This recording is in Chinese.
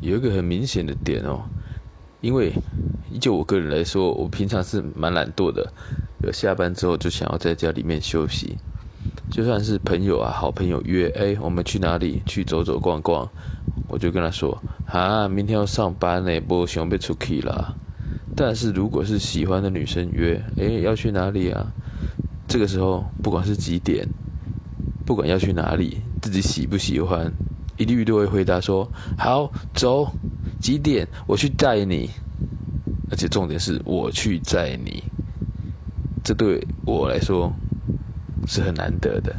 有一个很明显的点哦，因为就我个人来说，我平常是蛮懒惰的，有下班之后就想要在家里面休息。就算是朋友啊，好朋友约，哎，我们去哪里去走走逛逛？我就跟他说，啊，明天要上班呢，不想被出去了。但是如果是喜欢的女生约，哎，要去哪里啊？这个时候不管是几点，不管要去哪里，自己喜不喜欢，一律都会回答说，好，走，几点我去载你。而且重点是我去载你，这对我来说。是很难得的。